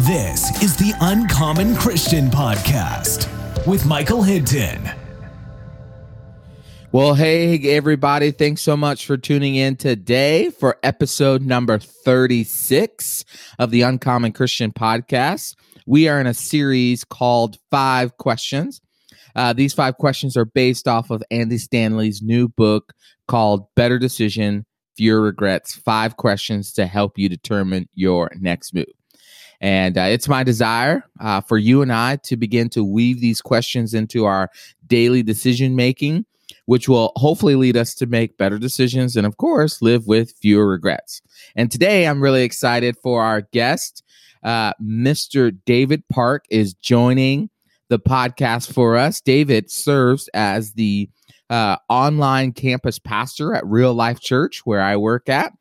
This is the Uncommon Christian Podcast with Michael Hinton. Well, hey, everybody. Thanks so much for tuning in today for episode number 36 of the Uncommon Christian Podcast. We are in a series called Five Questions. Uh, these five questions are based off of Andy Stanley's new book called Better Decision, Fewer Regrets Five Questions to Help You Determine Your Next Move. And uh, it's my desire uh, for you and I to begin to weave these questions into our daily decision making, which will hopefully lead us to make better decisions and, of course, live with fewer regrets. And today I'm really excited for our guest. Uh, Mr. David Park is joining the podcast for us. David serves as the uh, online campus pastor at Real Life Church, where I work at.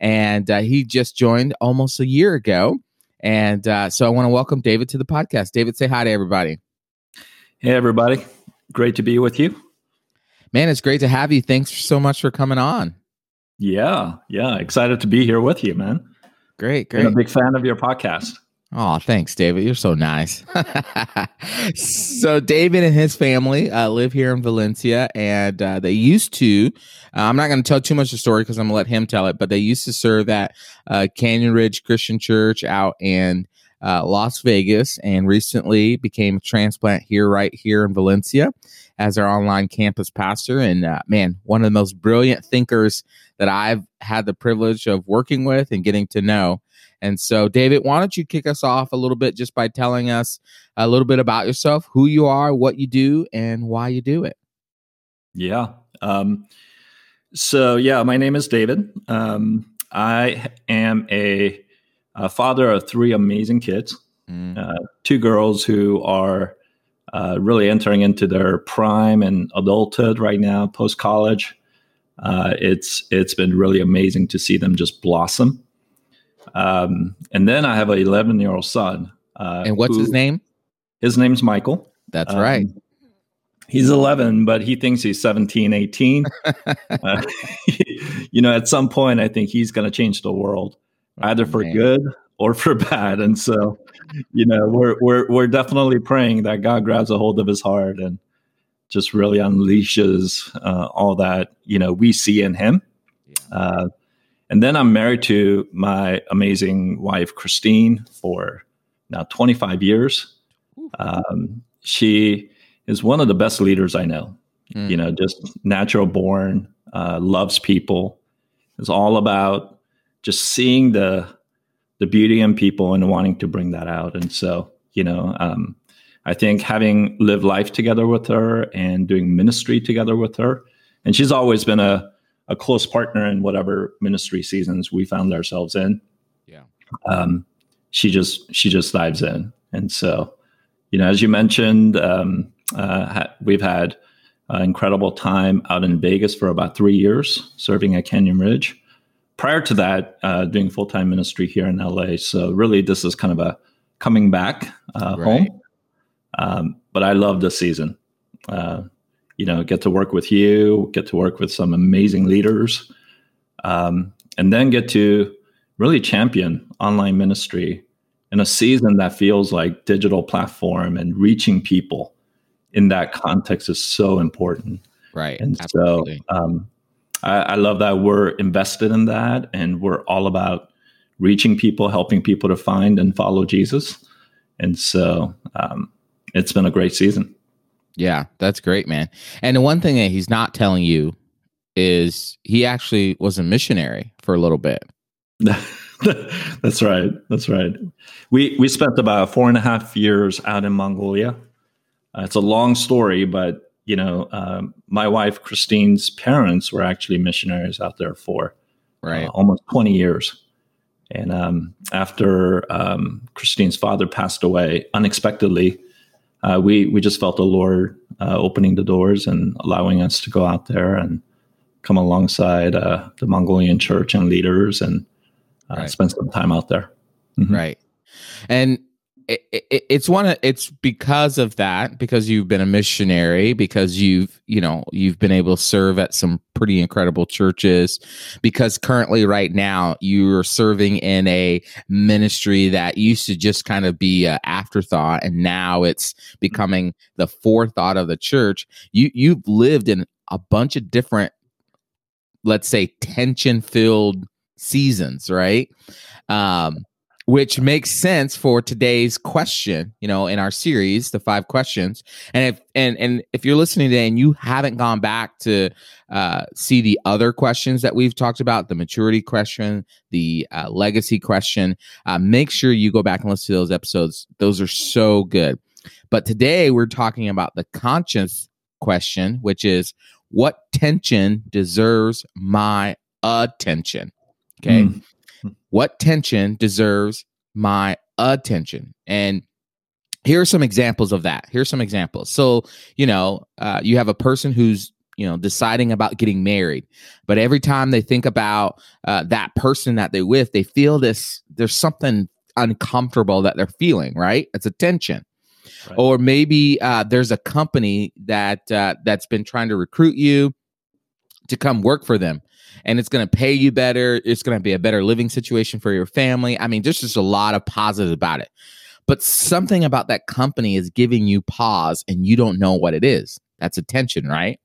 And uh, he just joined almost a year ago. And uh, so I want to welcome David to the podcast. David, say hi to everybody. Hey, everybody. Great to be with you. Man, it's great to have you. Thanks so much for coming on. Yeah. Yeah. Excited to be here with you, man. Great. Great. I'm a big fan of your podcast. Oh, thanks, David. You're so nice. so, David and his family uh, live here in Valencia, and uh, they used to. Uh, I'm not going to tell too much of the story because I'm going to let him tell it, but they used to serve at uh, Canyon Ridge Christian Church out in uh, Las Vegas, and recently became a transplant here, right here in Valencia, as our online campus pastor. And uh, man, one of the most brilliant thinkers that I've had the privilege of working with and getting to know. And so, David, why don't you kick us off a little bit just by telling us a little bit about yourself, who you are, what you do, and why you do it? Yeah. Um, so, yeah, my name is David. Um, I am a, a, father of three amazing kids, mm. uh, two girls who are uh, really entering into their prime and adulthood right now, post college. Uh, it's it's been really amazing to see them just blossom. Um, and then I have an 11 year old son. Uh, and what's who, his name? His name's Michael. That's um, right. He's 11, but he thinks he's 17, 18. uh, you know, at some point, I think he's going to change the world, oh, either for man. good or for bad. And so, you know, we're we're we're definitely praying that God grabs a hold of his heart and just really unleashes uh, all that you know we see in him. Uh, and then I'm married to my amazing wife, Christine, for now 25 years. Um, she is one of the best leaders I know. Mm. You know, just natural born, uh, loves people. It's all about just seeing the the beauty in people and wanting to bring that out. And so, you know, um, I think having lived life together with her and doing ministry together with her, and she's always been a a close partner in whatever ministry seasons we found ourselves in. Yeah. Um, she just she just dives in, and so you know, as you mentioned, um, uh, ha- we've had an incredible time out in Vegas for about three years, serving at Canyon Ridge. Prior to that, uh, doing full time ministry here in LA. So really, this is kind of a coming back uh, right. home. Um, but I love this season. You know, get to work with you, get to work with some amazing leaders, um, and then get to really champion online ministry in a season that feels like digital platform and reaching people in that context is so important. Right. And Absolutely. so um, I, I love that we're invested in that and we're all about reaching people, helping people to find and follow Jesus. And so um, it's been a great season. Yeah, that's great, man. And the one thing that he's not telling you is he actually was a missionary for a little bit. that's right. That's right. We we spent about four and a half years out in Mongolia. Uh, it's a long story, but you know, um, my wife Christine's parents were actually missionaries out there for uh, right. Uh, almost twenty years. And um, after um, Christine's father passed away unexpectedly, uh, we we just felt the Lord uh, opening the doors and allowing us to go out there and come alongside uh, the Mongolian church and leaders and uh, right. spend some time out there. Mm-hmm. Right. And it, it, it's one of it's because of that because you've been a missionary because you've you know you've been able to serve at some pretty incredible churches because currently right now you're serving in a ministry that used to just kind of be an afterthought and now it's becoming the forethought of the church. You you've lived in a bunch of different let's say tension filled seasons right? Um which makes sense for today's question you know in our series the five questions. And if and and if you're listening today and you haven't gone back to uh, see the other questions that we've talked about the maturity question the uh, legacy question uh, make sure you go back and listen to those episodes. Those are so good. But today we're talking about the conscience question which is what tension deserves my attention? Okay. Mm what tension deserves my attention. And here are some examples of that. Here's some examples. So you know uh, you have a person who's you know deciding about getting married but every time they think about uh, that person that they're with they feel this there's something uncomfortable that they're feeling right? It's a tension. Right. or maybe uh, there's a company that uh, that's been trying to recruit you to come work for them and it's going to pay you better. It's going to be a better living situation for your family. I mean, there's just a lot of positives about it. But something about that company is giving you pause and you don't know what it is. That's attention, right?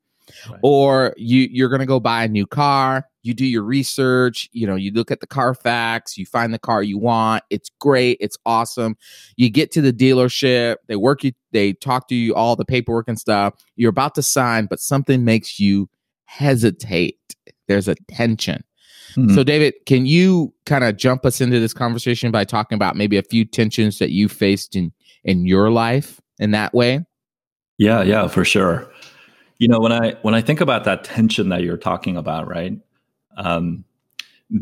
right. Or you you're going to go buy a new car, you do your research, you know, you look at the Carfax, you find the car you want, it's great, it's awesome. You get to the dealership, they work you they talk to you all the paperwork and stuff. You're about to sign, but something makes you hesitate there's a tension. Mm-hmm. So, David, can you kind of jump us into this conversation by talking about maybe a few tensions that you faced in in your life in that way? Yeah, yeah, for sure. You know, when I when I think about that tension that you're talking about, right? Um,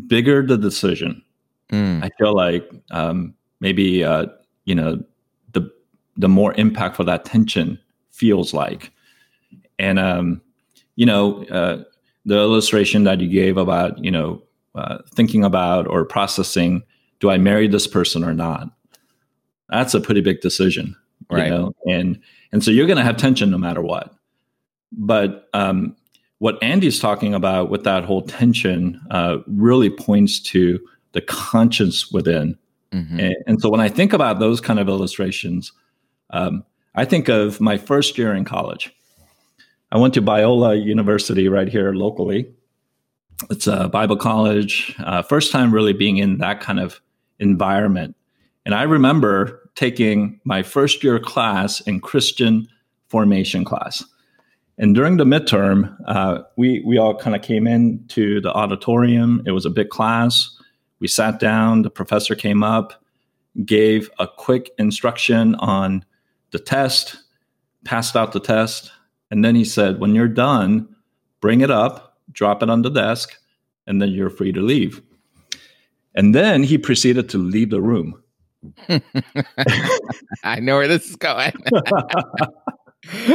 bigger the decision, mm. I feel like um, maybe uh, you know the the more impactful that tension feels like, and um, you know, uh, the illustration that you gave about you know uh, thinking about or processing do i marry this person or not that's a pretty big decision right you know? and and so you're going to have tension no matter what but um, what andy's talking about with that whole tension uh, really points to the conscience within mm-hmm. and, and, so when i think about those kind of illustrations um, i think of my first year in college I went to Biola University right here locally. It's a Bible college. Uh, first time really being in that kind of environment. And I remember taking my first year class in Christian formation class. And during the midterm, uh, we, we all kind of came into the auditorium. It was a big class. We sat down, the professor came up, gave a quick instruction on the test, passed out the test, and then he said, when you're done, bring it up, drop it on the desk, and then you're free to leave. And then he proceeded to leave the room. I know where this is going.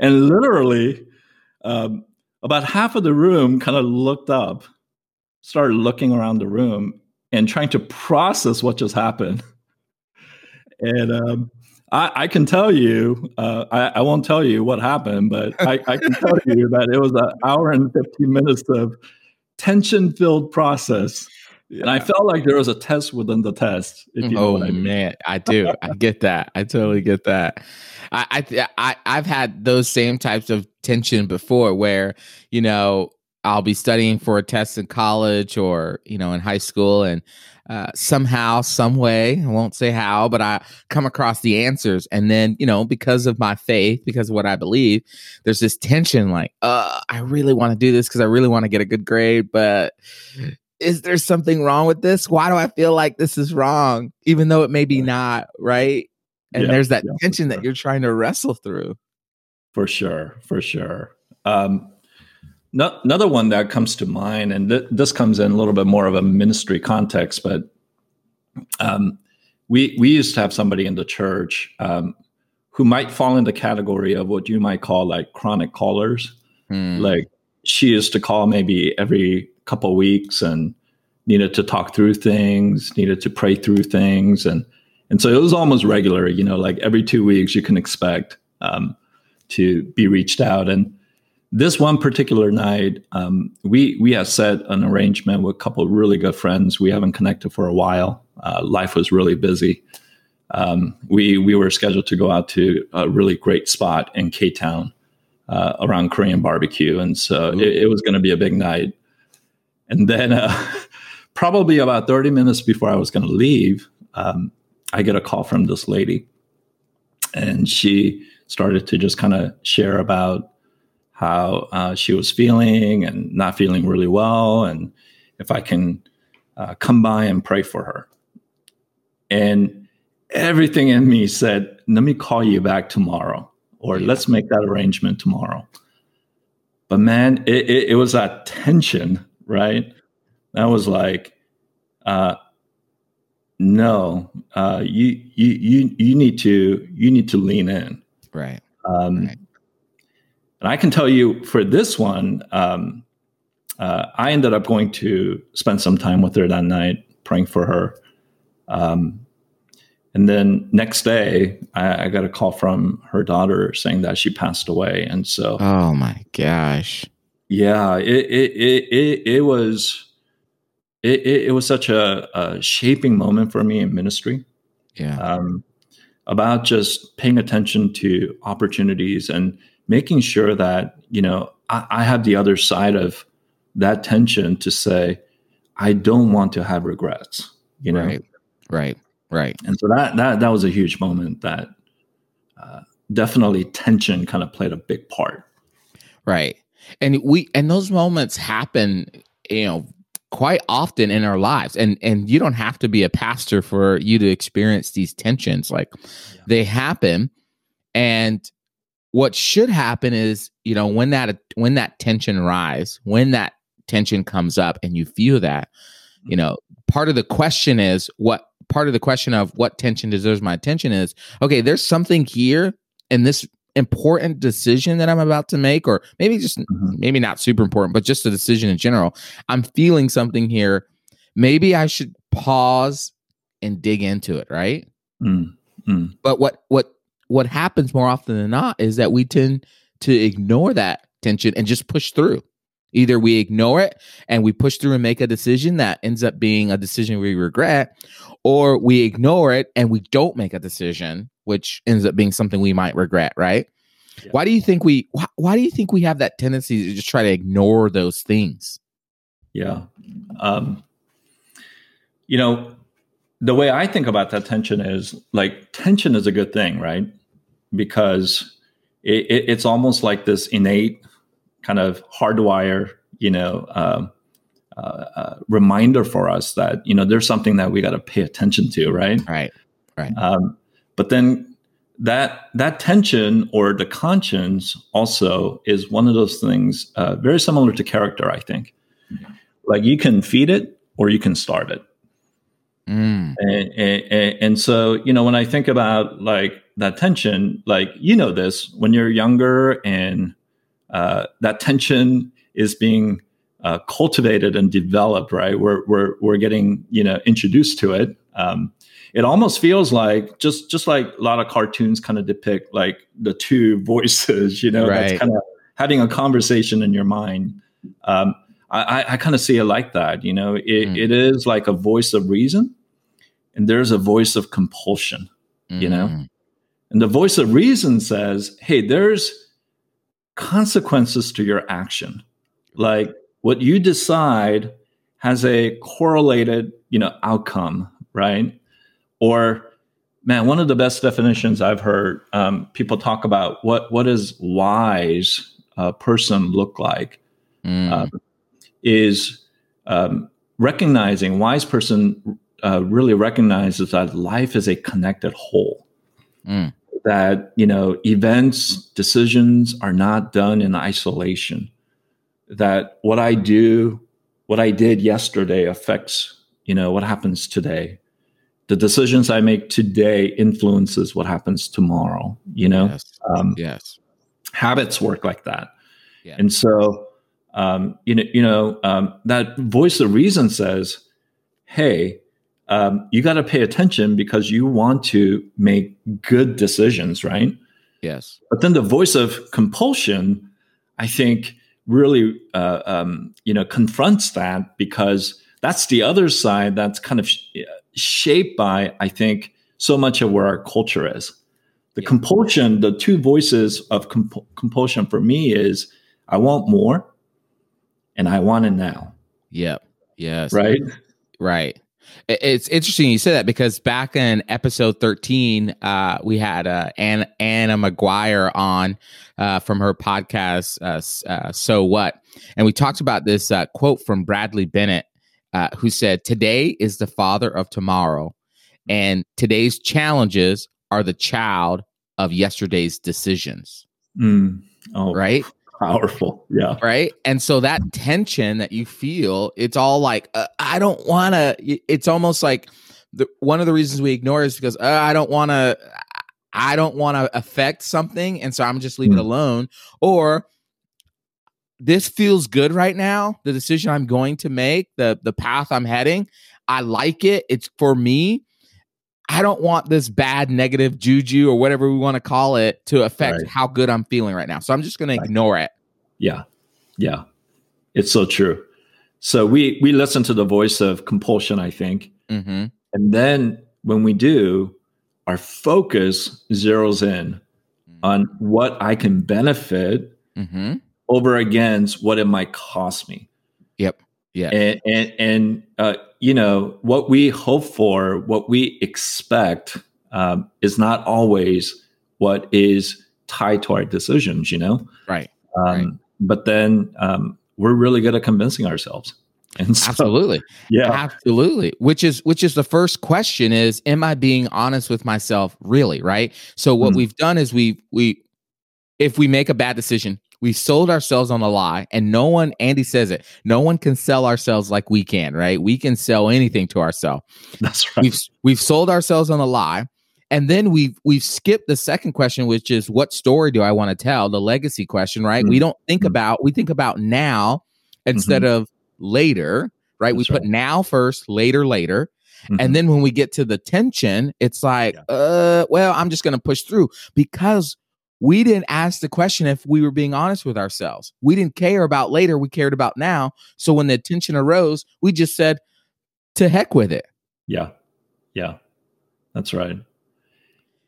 and literally, um, about half of the room kind of looked up, started looking around the room and trying to process what just happened. And um, I, I, can tell you, uh, I, I, won't tell you what happened, but I, I can tell you that it was an hour and 15 minutes of tension filled process. Yeah. And I felt like there was a test within the test. oh I mean. man, I do. I get that. I totally get that. I, I I I've had those same types of tension before, where you know I'll be studying for a test in college or you know in high school, and uh, somehow, some way, I won't say how, but I come across the answers. And then, you know, because of my faith, because of what I believe, there's this tension like, uh, I really want to do this because I really want to get a good grade, but is there something wrong with this? Why do I feel like this is wrong, even though it may be not, right? And yeah, there's that yeah, tension sure. that you're trying to wrestle through. For sure, for sure. Um, no, another one that comes to mind, and th- this comes in a little bit more of a ministry context, but um, we we used to have somebody in the church um, who might fall in the category of what you might call like chronic callers. Mm. Like she used to call maybe every couple weeks and needed to talk through things, needed to pray through things, and and so it was almost regular. You know, like every two weeks, you can expect um, to be reached out. And this one particular night, um, we we had set an arrangement with a couple of really good friends. We haven't connected for a while. Uh, life was really busy. Um, we we were scheduled to go out to a really great spot in K Town uh, around Korean barbecue, and so it, it, was going to be a big night. And then, uh, probably about thirty minutes before I was going to leave, um, I get a call from this lady, and she started to just kind of share about how uh, she was feeling and not feeling really well, and if I can uh, come by and pray for her. And everything in me said, "Let me call you back tomorrow, or yeah. let's make that arrangement tomorrow." But man, it, it, it was that tension, right? That was like, uh, no, uh, you you you you need to you need to lean in, right? Um, right. And I can tell you for this one, um, uh, I ended up going to spend some time with her that night, praying for her. Um, and then next day, I, I, got a call from her daughter saying that she passed away. And so, oh my gosh, yeah, it it it it, it was it, it, it was such a, a, shaping moment for me in ministry. Yeah, um, about just paying attention to opportunities and making sure that you know I, I have the other side of that tension to say I don't want to have regrets. You know, right, right, right. And so that that that was a huge moment that uh, definitely tension kind of played a big part. Right, and we and those moments happen, you know, quite often in our lives and and you don't have to be a pastor for you to experience these tensions like yeah. they happen and what should happen is you know when that when that tension rise when that tension comes up and you feel that you know part of the question is what part of the question of what tension deserves my attention is okay there's something here in this important decision that i'm about to make or maybe just mm-hmm. maybe not super important but just a decision in general i'm feeling something here maybe i should pause and dig into it right mm-hmm. but what what what happens more often than not is that we tend to ignore that tension and just push through. Either we ignore it and we push through and make a decision that ends up being a decision we regret, or we ignore it and we don't make a decision, which ends up being something we might regret, right? Yeah. Why do you think we why, why, do you think we have that tendency to just try to ignore those things? Yeah. Um, you know, the way I think about that tension is like tension is a good thing, right? Because it, it, it's almost like this innate kind of hardwire, you know, um, uh, uh, reminder for us that you know there's something that we got to pay attention to, right? Right, right. Um, but then that that tension or the conscience also is one of those things uh, very similar to character. I think, mm-hmm. like you can feed it or you can starve it. Mm. And, and, and, so, you know, when I think about like that tension, like, you know, this when you're younger and uh, that tension is being uh, cultivated and developed, right? We're, we're, we're getting, you know, introduced to it. Um, it almost feels like just, just like a lot of cartoons kind of depict like the two voices, you know, right. that's kind of having a conversation in your mind. Um, I, I kind of see it like that. You know, it, mm. it is like a voice of reason, and there's a voice of compulsion. Mm. You know, mm. And the voice of reason says, "Hey, there's consequences to your action. Like what you decide has a correlated, you know, outcome, right? Or man, one of the best definitions I've heard um, people talk about what what does wise uh, person look like? Mm. Uh, is um, recognizing wise person uh, really recognizes that life is a connected whole. Mm. That you know events, decisions are not done in isolation. That what I do, what I did yesterday affects you know what happens today. The decisions I make today influences what happens tomorrow. You know, yes, um, yes. habits work like that, yeah. and so um, you know, you know um, that voice of reason says, "Hey, um, you got to pay attention because you want to make good decisions, right? Yes. But then the voice of compulsion, I think, really, uh, um, you know, confronts that because that's the other side that's kind of sh- shaped by, I think, so much of where our culture is. The yeah. compulsion, the two voices of comp- compulsion for me is I want more and I want it now. Yep. Yes. Right. Right. It's interesting you say that because back in episode 13, uh, we had uh, Anna, Anna McGuire on uh, from her podcast, uh, uh, So What? And we talked about this uh, quote from Bradley Bennett, who said, Today is the father of tomorrow, and today's challenges are the child of yesterday's decisions. Mm. Oh, right powerful. Yeah. Right? And so that tension that you feel it's all like uh, i don't want to it's almost like the, one of the reasons we ignore is because uh, i don't want to i don't want to affect something and so i'm just leave mm. it alone. Or this feels good right now the decision i'm going to make the the path i'm heading i like it it's for me I don't want this bad negative juju or whatever we want to call it to affect right. how good I'm feeling right now. So I'm just going to ignore it. Yeah. Yeah. It's so true. So we we listen to the voice of compulsion, I think. Mm-hmm. And then when we do, our focus zeroes in mm-hmm. on what I can benefit mm-hmm. over against what it might cost me. Yep. Yeah. And and, and uh, you know what we hope for, what we expect, um, is not always what is tied to our decisions. You know, right? Um, right. But then um, we're really good at convincing ourselves. And so, absolutely, yeah, absolutely. Which is which is the first question: is Am I being honest with myself? Really, right? So what mm. we've done is we we if we make a bad decision, we sold ourselves on a lie and no one andy says it no one can sell ourselves like we can right we can sell anything to ourselves that's right we've we've sold ourselves on a lie and then we've we've skipped the second question which is what story do i want to tell the legacy question right mm-hmm. we don't think mm-hmm. about we think about now instead mm-hmm. of later right that's we right. put now first later later and mm-hmm. then when we get to the tension it's like yeah. uh well i'm just going to push through because we didn't ask the question if we were being honest with ourselves. We didn't care about later, we cared about now. So when the tension arose, we just said, to heck with it. Yeah. Yeah. That's right.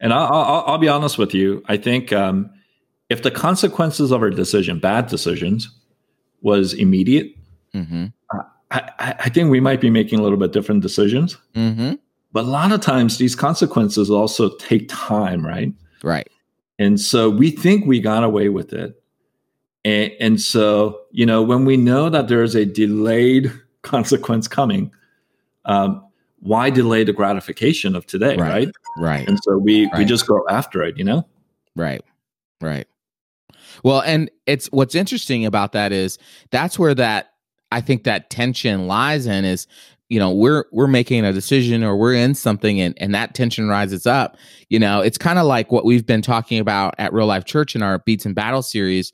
And I'll, I'll, I'll be honest with you. I think um, if the consequences of our decision, bad decisions, was immediate, mm-hmm. I, I, I, think we might be making a little bit different decisions. Mm-hmm. But a lot of times, these consequences also take time, right? Right. And so we think we got away with it. And, and so, you know, when we know that there is a delayed consequence coming, um, why delay the gratification of today, right? Right. right. And so we right. we just go after it, you know? Right. Right. Well, and it's what's interesting about that is that's where that I think that tension lies in is you know we're we're making a decision or we're in something and and that tension rises up you know it's kind of like what we've been talking about at real life church in our beats and battle series.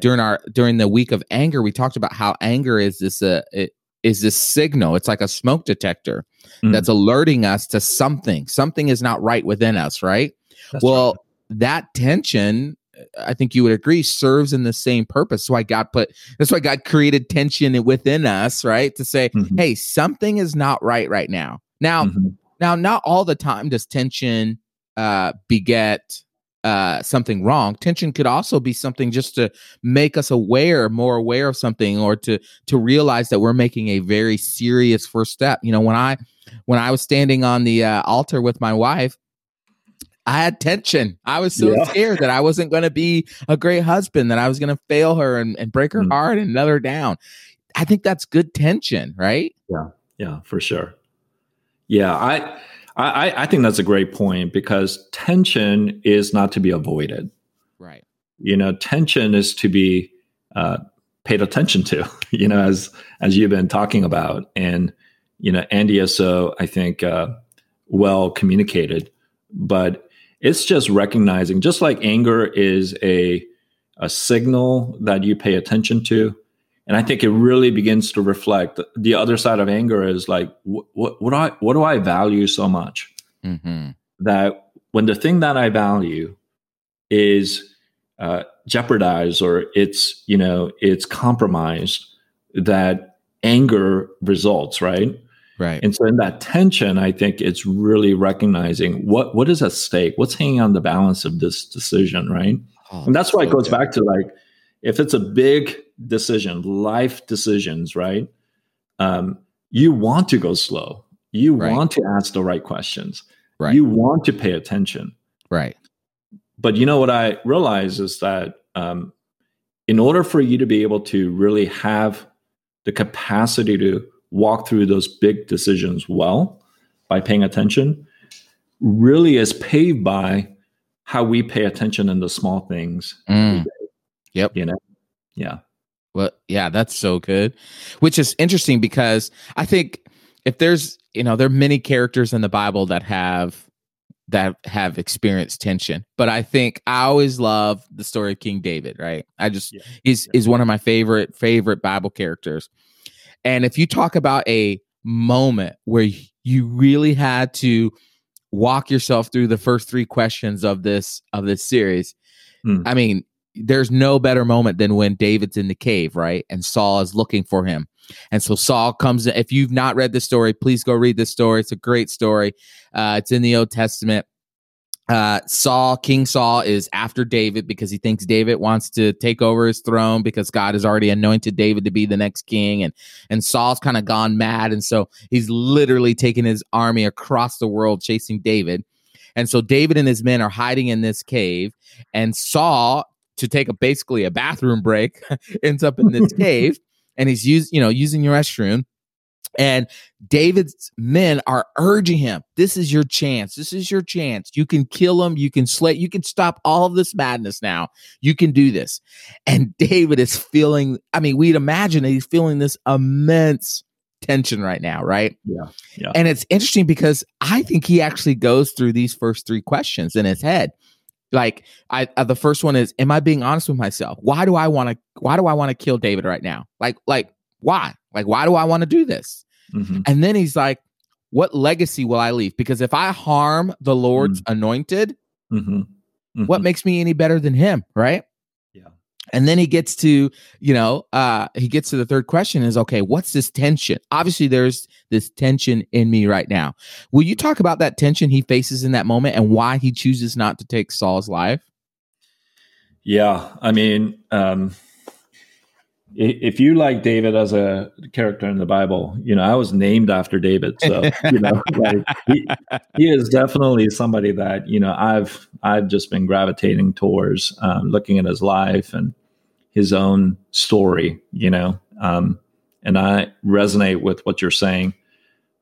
During our during the week of anger we talked about how anger is this uh, it, is this signal. It's like a smoke detector mm. that's alerting us to something. Something is not right within us right? That's well right. that tension I think you would agree, serves in the same purpose. So why God put that's why God created tension within us, right? To say, mm-hmm. hey, something is not right right now. Now, mm-hmm. now, not all the time does tension uh, beget uh, something wrong. Tension could also be something just to make us aware, more aware of something, or to to realize that we're making a very serious first step. You know, when I when I was standing on the uh, altar with my wife, I had tension. I was so yeah. scared that I wasn't going to be a great husband, that I was going to fail her and, and break her mm. heart and let her down. I think that's good tension, right? Yeah, yeah, for sure. Yeah, I, I, I think that's a great point because tension is not to be avoided. Right. You know, tension is to be uh, paid attention to. You know, as as you've been talking about, and you know, Andy is so I think uh, well communicated, but it's just recognizing, just like anger is a a signal that you pay attention to. and I think it really begins to reflect the other side of anger is like what what, what do I what do I value so much Mm-hmm. that when the thing that I value is uh, jeopardized or it's you know it's compromised, that anger results, right? Right. And so in that tension, I think it's really recognizing what what is at stake, what's hanging on the balance of this decision, right? Oh, And that's why it goes good. back to like if it's a big decision, life decisions, right? Um, you want to go slow. You Right. want to ask the right questions. Right. You want to pay attention. Right. But you know what I realize is that um, in order for you to be able to really have the capacity to walk through those big decisions well by paying attention, really is paved by how we pay attention in the small things. Mm. You know, yeah, Well, yeah, that's so good. Which is interesting because I think if there's, you know, there are many characters in the Bible that have that have experienced tension. But I think I always love the story of King David, right? I just Yeah. he's is one of my favorite favorite Bible characters. And if you talk about a moment where you really had to walk yourself through the first three questions of this of this series, Hmm. I mean, there's no better moment than when David's in the cave, right? And Saul is looking for him. And so Saul comes in. If you've not read the story, please go read this story. It's a great story. Uh, it's in the Old Testament. Uh, Saul, King Saul, is after David because he thinks David wants to take over his throne because God has already anointed David to be the next king, and and Saul's kind of gone mad, and so he's literally taking his army across the world chasing David, and so David and his men are hiding in this cave, and Saul, to take a basically a bathroom break, ends up in this cave, and he's used you know using your restroom, and David's men are urging him, This is your chance. This is your chance. You can kill him. You can slay, you can stop all of this madness now. You can do this. And David is feeling, I mean, we'd imagine that he's feeling this immense tension right now, right? Yeah, yeah. And it's interesting because I think he actually goes through these first three questions in his head. Like I uh, the first one is am I being honest with myself? Why do I want to why do I want to kill David right now? Like like why? Like why do I want to do this? Mhm. And then he's like, What legacy will I leave? Because if I harm the Lord's anointed, Mhm. what Mhm. makes me any better than him? Right. Yeah. And then he gets to, you know, uh, he gets to the third question is okay, what's this tension? Obviously, there's this tension in me right now. Will you talk about that tension he faces in that moment and why he chooses not to take Saul's life? Yeah, I mean, um, if you like David as a character in the Bible, you know, I was named after David, so you know, like, he, he is definitely somebody that you know I've I've just been gravitating towards, um, looking at his life and his own story, you know, um, and I resonate with what you're saying.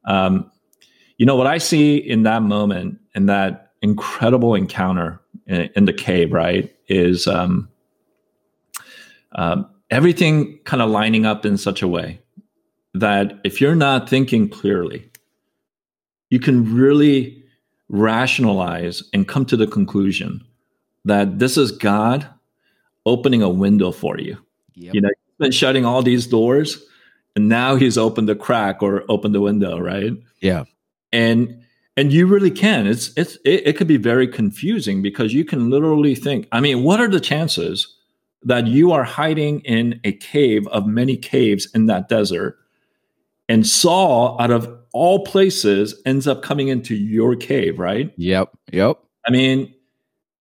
Um, you know what I see in that moment, in that incredible encounter in, in the cave, right, is um, um, everything kind of lining up in such a way that if you're not thinking clearly, you can really rationalize and come to the conclusion that this is God opening a window for you. Yep. You know, he's been shutting all these doors, and now he's opened the crack or opened the window, right? Yeah. and and you really can it's it's it, it could be very confusing because you can literally think i mean what are the chances that you are hiding in a cave of many caves in that desert and saul out of all places ends up coming into your cave right Yep. Yep. i mean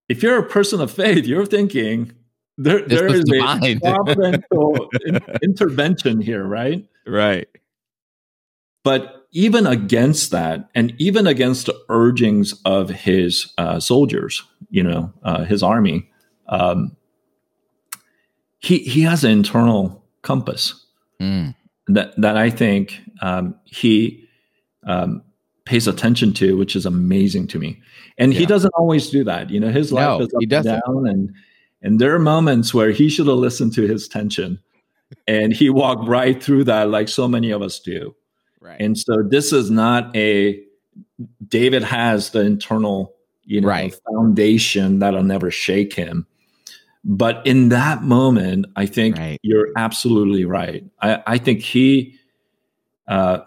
if you're a person of faith you're thinking there, This there divine. a providential in- intervention here right Right. But even against that, and even against the urgings of his uh, soldiers, you know, uh, his army, um, he he has an internal compass Mm. that that I think um, he um, pays attention to, which is amazing to me. And he doesn't always do that. You know, his life No, is up he and doesn't. down, and and there are moments where he should have listened to his tension, and he walked right through that, like so many of us do. Right. And so this is not a David has the internal, you know, Right. foundation that'll never shake him. But in that moment, I think right. you're absolutely right. I, I think he uh,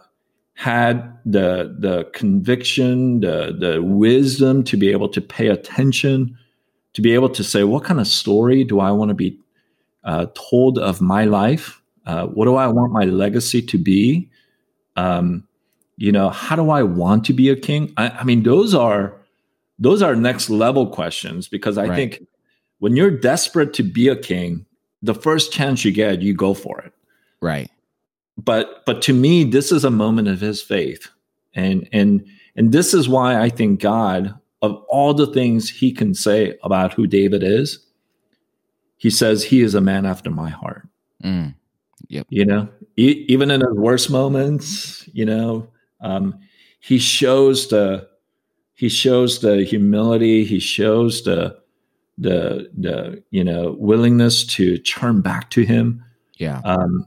had the the conviction, the the wisdom to be able to pay attention, to be able to say, what kind of story do I want to be uh, told of my life? Uh, what do I want my legacy to be? Um, you know, how do I want to be a king? I, I mean, those are those are next level questions because I right. think when you're desperate to be a king, the first chance you get, you go for it. Right. But but to me, this is a moment of his faith. And and and this is why I think God, of all the things he can say about who David is, he says he is a man after my heart. Mm. Yep. You know, e- even in his worst moments, you know, um, he shows the he shows the humility. He shows the the the you know willingness to turn back to him. Yeah. Um,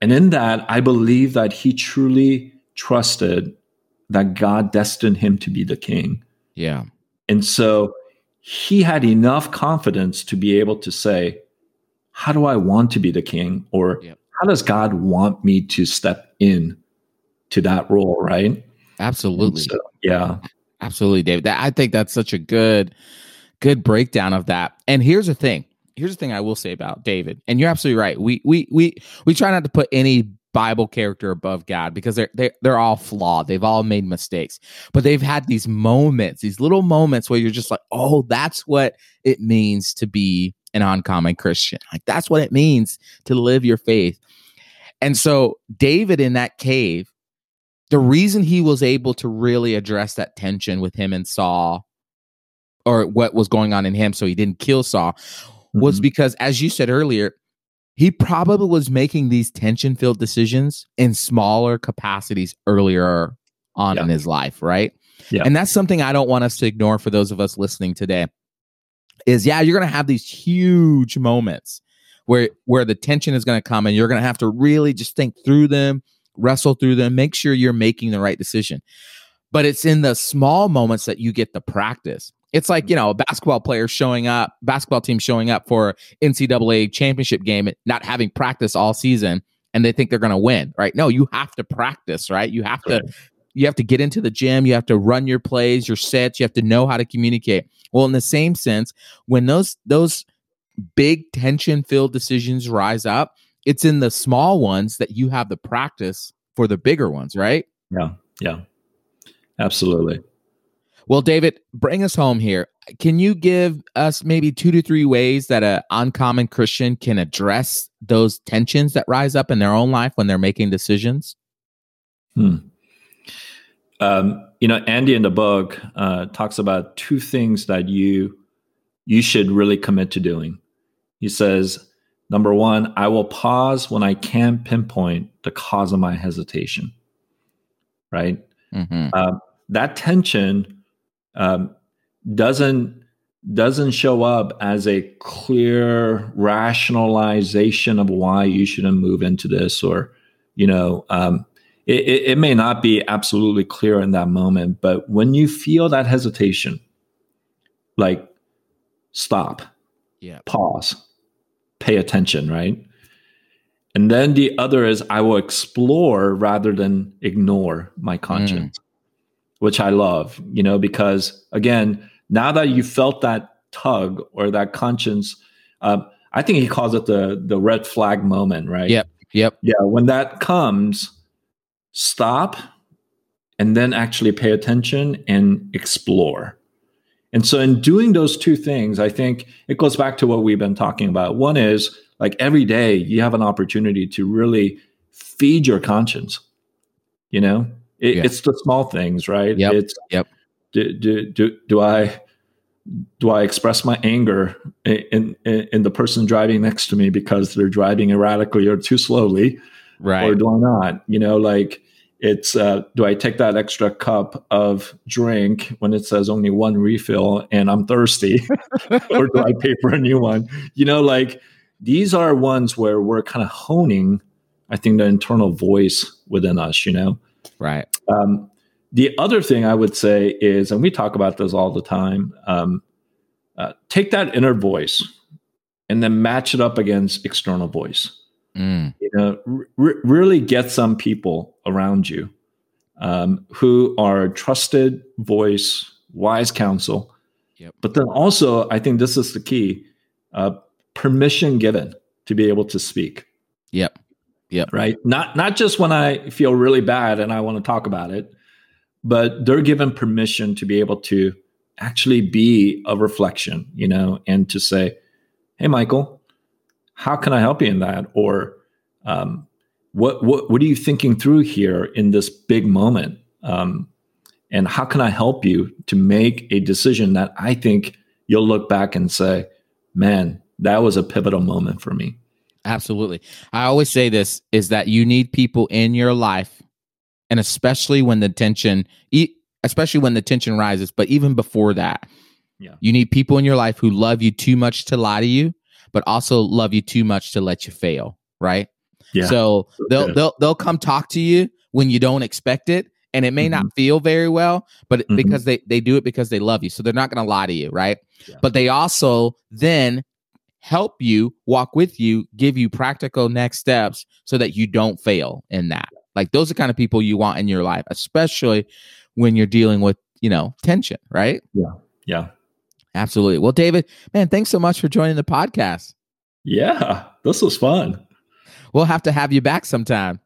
and in that, I believe that he truly trusted that God destined him to be the king. Yeah. And so he had enough confidence to be able to say, How do I want to be the king? Or yep. how does God want me to step in to that role? Right. Absolutely. So, yeah. Absolutely, David. That, I think that's such a good, good breakdown of that. And here's the thing. Here's the thing I will say about David. And you're absolutely right. We we we we try not to put any Bible character above God because they're they they're all flawed. They've all made mistakes, but they've had these moments, these little moments where you're just like, oh, that's what it means to be an uncommon Christian. Like that's what it means to live your faith. And so David in that cave the reason he was able to really address that tension with him and Saul or what was going on in him so he didn't kill mm-hmm. was because as you said earlier he probably was making these tension filled decisions in smaller capacities earlier on yeah. in his life right yeah. and that's something i don't want us to ignore for those of us listening today is yeah you're going to have these huge moments where where the tension is going to come and you're going to have to really just think through them wrestle through them, make sure you're making the right decision. But it's in the small moments that you get the practice. It's like, you mm-hmm. know, a basketball player showing up, basketball team showing up for NCAA championship game, not having practice all season, and they think they're going to win, right? No, you have to practice, right? You have to, you have to get into the gym, you have to run your plays, your sets, you have to know how to communicate. Well, in the same sense, when those those big tension filled decisions rise up, it's in the small ones that you have the practice for the bigger ones, right? Yeah. Yeah. Absolutely. Well, David, bring us home here. Can you give us maybe two to three ways that an uncommon Christian can address those tensions that rise up in their own life when they're making decisions? Hmm. Um, you know, Andy in the book uh, talks about two things that you you should really commit to doing. He says, Number one, I will pause when I can't pinpoint the cause of my hesitation. Right. Mm-hmm. Uh, that tension um, doesn't doesn't show up as a clear rationalization of why you shouldn't move into this, or you know, um, it, it may not be absolutely clear in that moment. But when you feel that hesitation, like stop, yeah, pause pay attention, right? And then the other is I will explore rather than ignore my conscience, mm. Which I love, you know, because again, now that you felt that tug or that conscience, uh, I think he calls it the the red flag moment, right? Yep. Yep. Yeah. When that comes, stop and then actually pay attention and explore. And so, in doing those two things, I think it goes back to what we've been talking about. One is like every day you have an opportunity to really feed your conscience. You know, it, yeah. it's the small things, right? Yep. It's yep. Do, do, do, do I do I express my anger in, in, in the person driving next to me because they're driving erratically or too slowly, right? Or do I not? You know, like it's uh, do I take that extra cup of drink when it says only one refill and I'm thirsty, or do I pay for a new one? You know, like these are ones where we're kind of honing, I think, the internal voice within us. You know, right. Um, the other thing I would say is, and we talk about this all the time, um, uh, take that inner voice and then match it up against external voice. Mm. You know, r- really get some people around you um, who are trusted voice, wise counsel. Yep. But then also, I think this is the key: uh, permission given to be able to speak. Yep. Yep. Right. Not not just when I feel really bad and I want to talk about it, but they're given permission to be able to actually be a reflection, you know, and to say, "Hey, Michael, how can I help you in that?" Or, um, "What what what are you thinking through here in this big moment?" Um, and how can I help you to make a decision that I think you'll look back and say, "Man, that was a pivotal moment for me." Absolutely. I always say this is that you need people in your life and especially when the tension especially when the tension rises, but even before that. Yeah. You need people in your life who love you too much to lie to you, but also love you too much to let you fail, right? Yeah. So they'll they'll they'll come talk to you when you don't expect it and it may mm-hmm. not feel very well but mm-hmm. because they they do it because they love you so they're not going to lie to you right yeah. but they also then help you, walk with you, give you practical next steps so that you don't fail in that. Like those are kind of people you want in your life, especially when you're dealing with, you know, tension, right? Yeah. Yeah. Absolutely. Well, David, man, thanks so much for joining the podcast. Yeah, this was fun. We'll have to have you back sometime.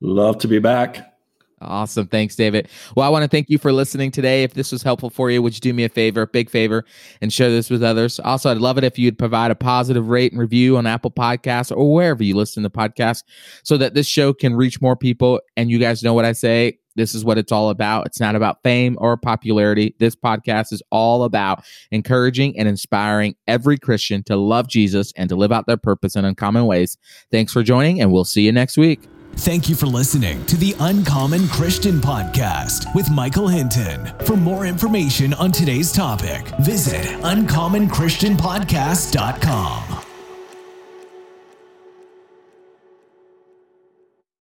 Love to be back. Awesome. Thanks, David. Well, I want to thank you for listening today. If this was helpful for you, would you do me a favor, big favor, and share this with others? Also, I'd love it if you'd provide a positive rate and review on Apple Podcasts or wherever you listen to podcasts so that this show can reach more people. And you guys know what I say. This is what it's all about. It's not about fame or popularity. This podcast is all about encouraging and inspiring every Christian to love Jesus and to live out their purpose in uncommon ways. Thanks for joining, and we'll see you next week. Thank you for listening to the Uncommon Christian Podcast with Michael Hinton. For more information on today's topic, visit uncommonchristianpodcast.com.